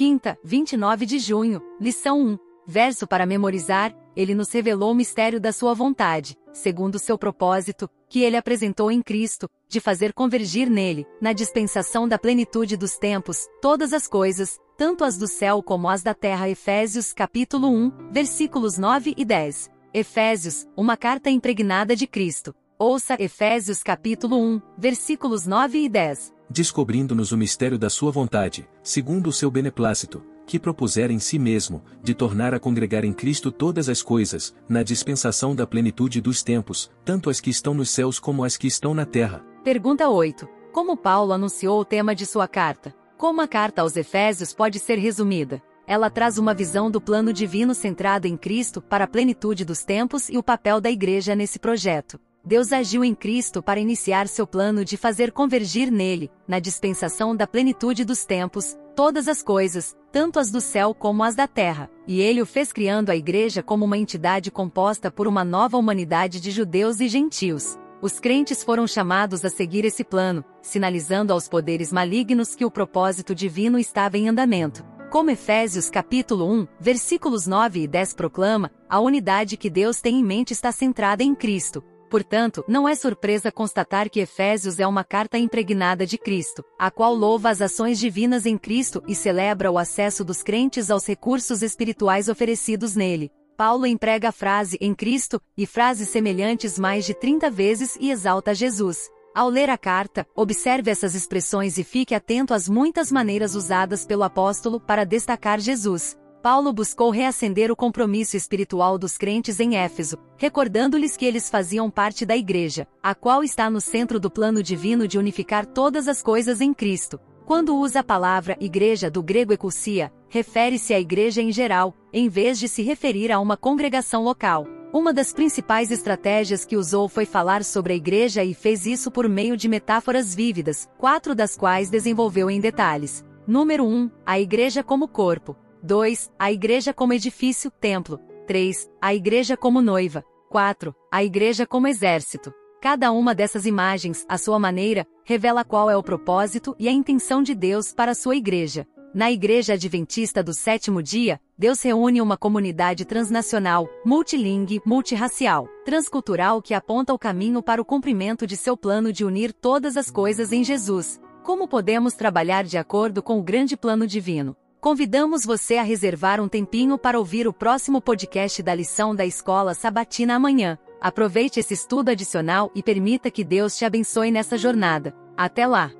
Quinta, 29 de junho, lição 1. Verso para memorizar, ele nos revelou o mistério da sua vontade, segundo seu propósito, que ele apresentou em Cristo, de fazer convergir nele, na dispensação da plenitude dos tempos, todas as coisas, tanto as do céu como as da terra. Efésios capítulo 1, versículos 9 e 10. Efésios, uma carta impregnada de Cristo. Ouça Efésios capítulo 1, versículos 9 e 10. Descobrindo-nos o mistério da sua vontade, segundo o seu beneplácito, que propusera em si mesmo, de tornar a congregar em Cristo todas as coisas, na dispensação da plenitude dos tempos, tanto as que estão nos céus como as que estão na terra. Pergunta 8. Como Paulo anunciou o tema de sua carta? Como a carta aos Efésios pode ser resumida? Ela traz uma visão do plano divino centrado em Cristo para a plenitude dos tempos e o papel da igreja nesse projeto. Deus agiu em Cristo para iniciar seu plano de fazer convergir nele, na dispensação da plenitude dos tempos, todas as coisas, tanto as do céu como as da terra, e ele o fez criando a igreja como uma entidade composta por uma nova humanidade de judeus e gentios. Os crentes foram chamados a seguir esse plano, sinalizando aos poderes malignos que o propósito divino estava em andamento. Como Efésios capítulo 1, versículos 9 e 10 proclama, a unidade que Deus tem em mente está centrada em Cristo, Portanto, não é surpresa constatar que Efésios é uma carta impregnada de Cristo, a qual louva as ações divinas em Cristo e celebra o acesso dos crentes aos recursos espirituais oferecidos nele. Paulo emprega a frase em Cristo e frases semelhantes mais de 30 vezes e exalta Jesus. Ao ler a carta, observe essas expressões e fique atento às muitas maneiras usadas pelo apóstolo para destacar Jesus. Paulo buscou reacender o compromisso espiritual dos crentes em Éfeso, recordando-lhes que eles faziam parte da igreja, a qual está no centro do plano divino de unificar todas as coisas em Cristo. Quando usa a palavra igreja do grego ecusia, refere-se à igreja em geral, em vez de se referir a uma congregação local. Uma das principais estratégias que usou foi falar sobre a igreja e fez isso por meio de metáforas vívidas, quatro das quais desenvolveu em detalhes. Número 1. A igreja como corpo. 2. A igreja como edifício, templo. 3. A igreja como noiva. 4. A igreja como exército. Cada uma dessas imagens, à sua maneira, revela qual é o propósito e a intenção de Deus para a sua igreja. Na Igreja Adventista do Sétimo Dia, Deus reúne uma comunidade transnacional, multilingue, multirracial, transcultural que aponta o caminho para o cumprimento de seu plano de unir todas as coisas em Jesus. Como podemos trabalhar de acordo com o grande plano divino? Convidamos você a reservar um tempinho para ouvir o próximo podcast da lição da Escola Sabatina amanhã. Aproveite esse estudo adicional e permita que Deus te abençoe nessa jornada. Até lá!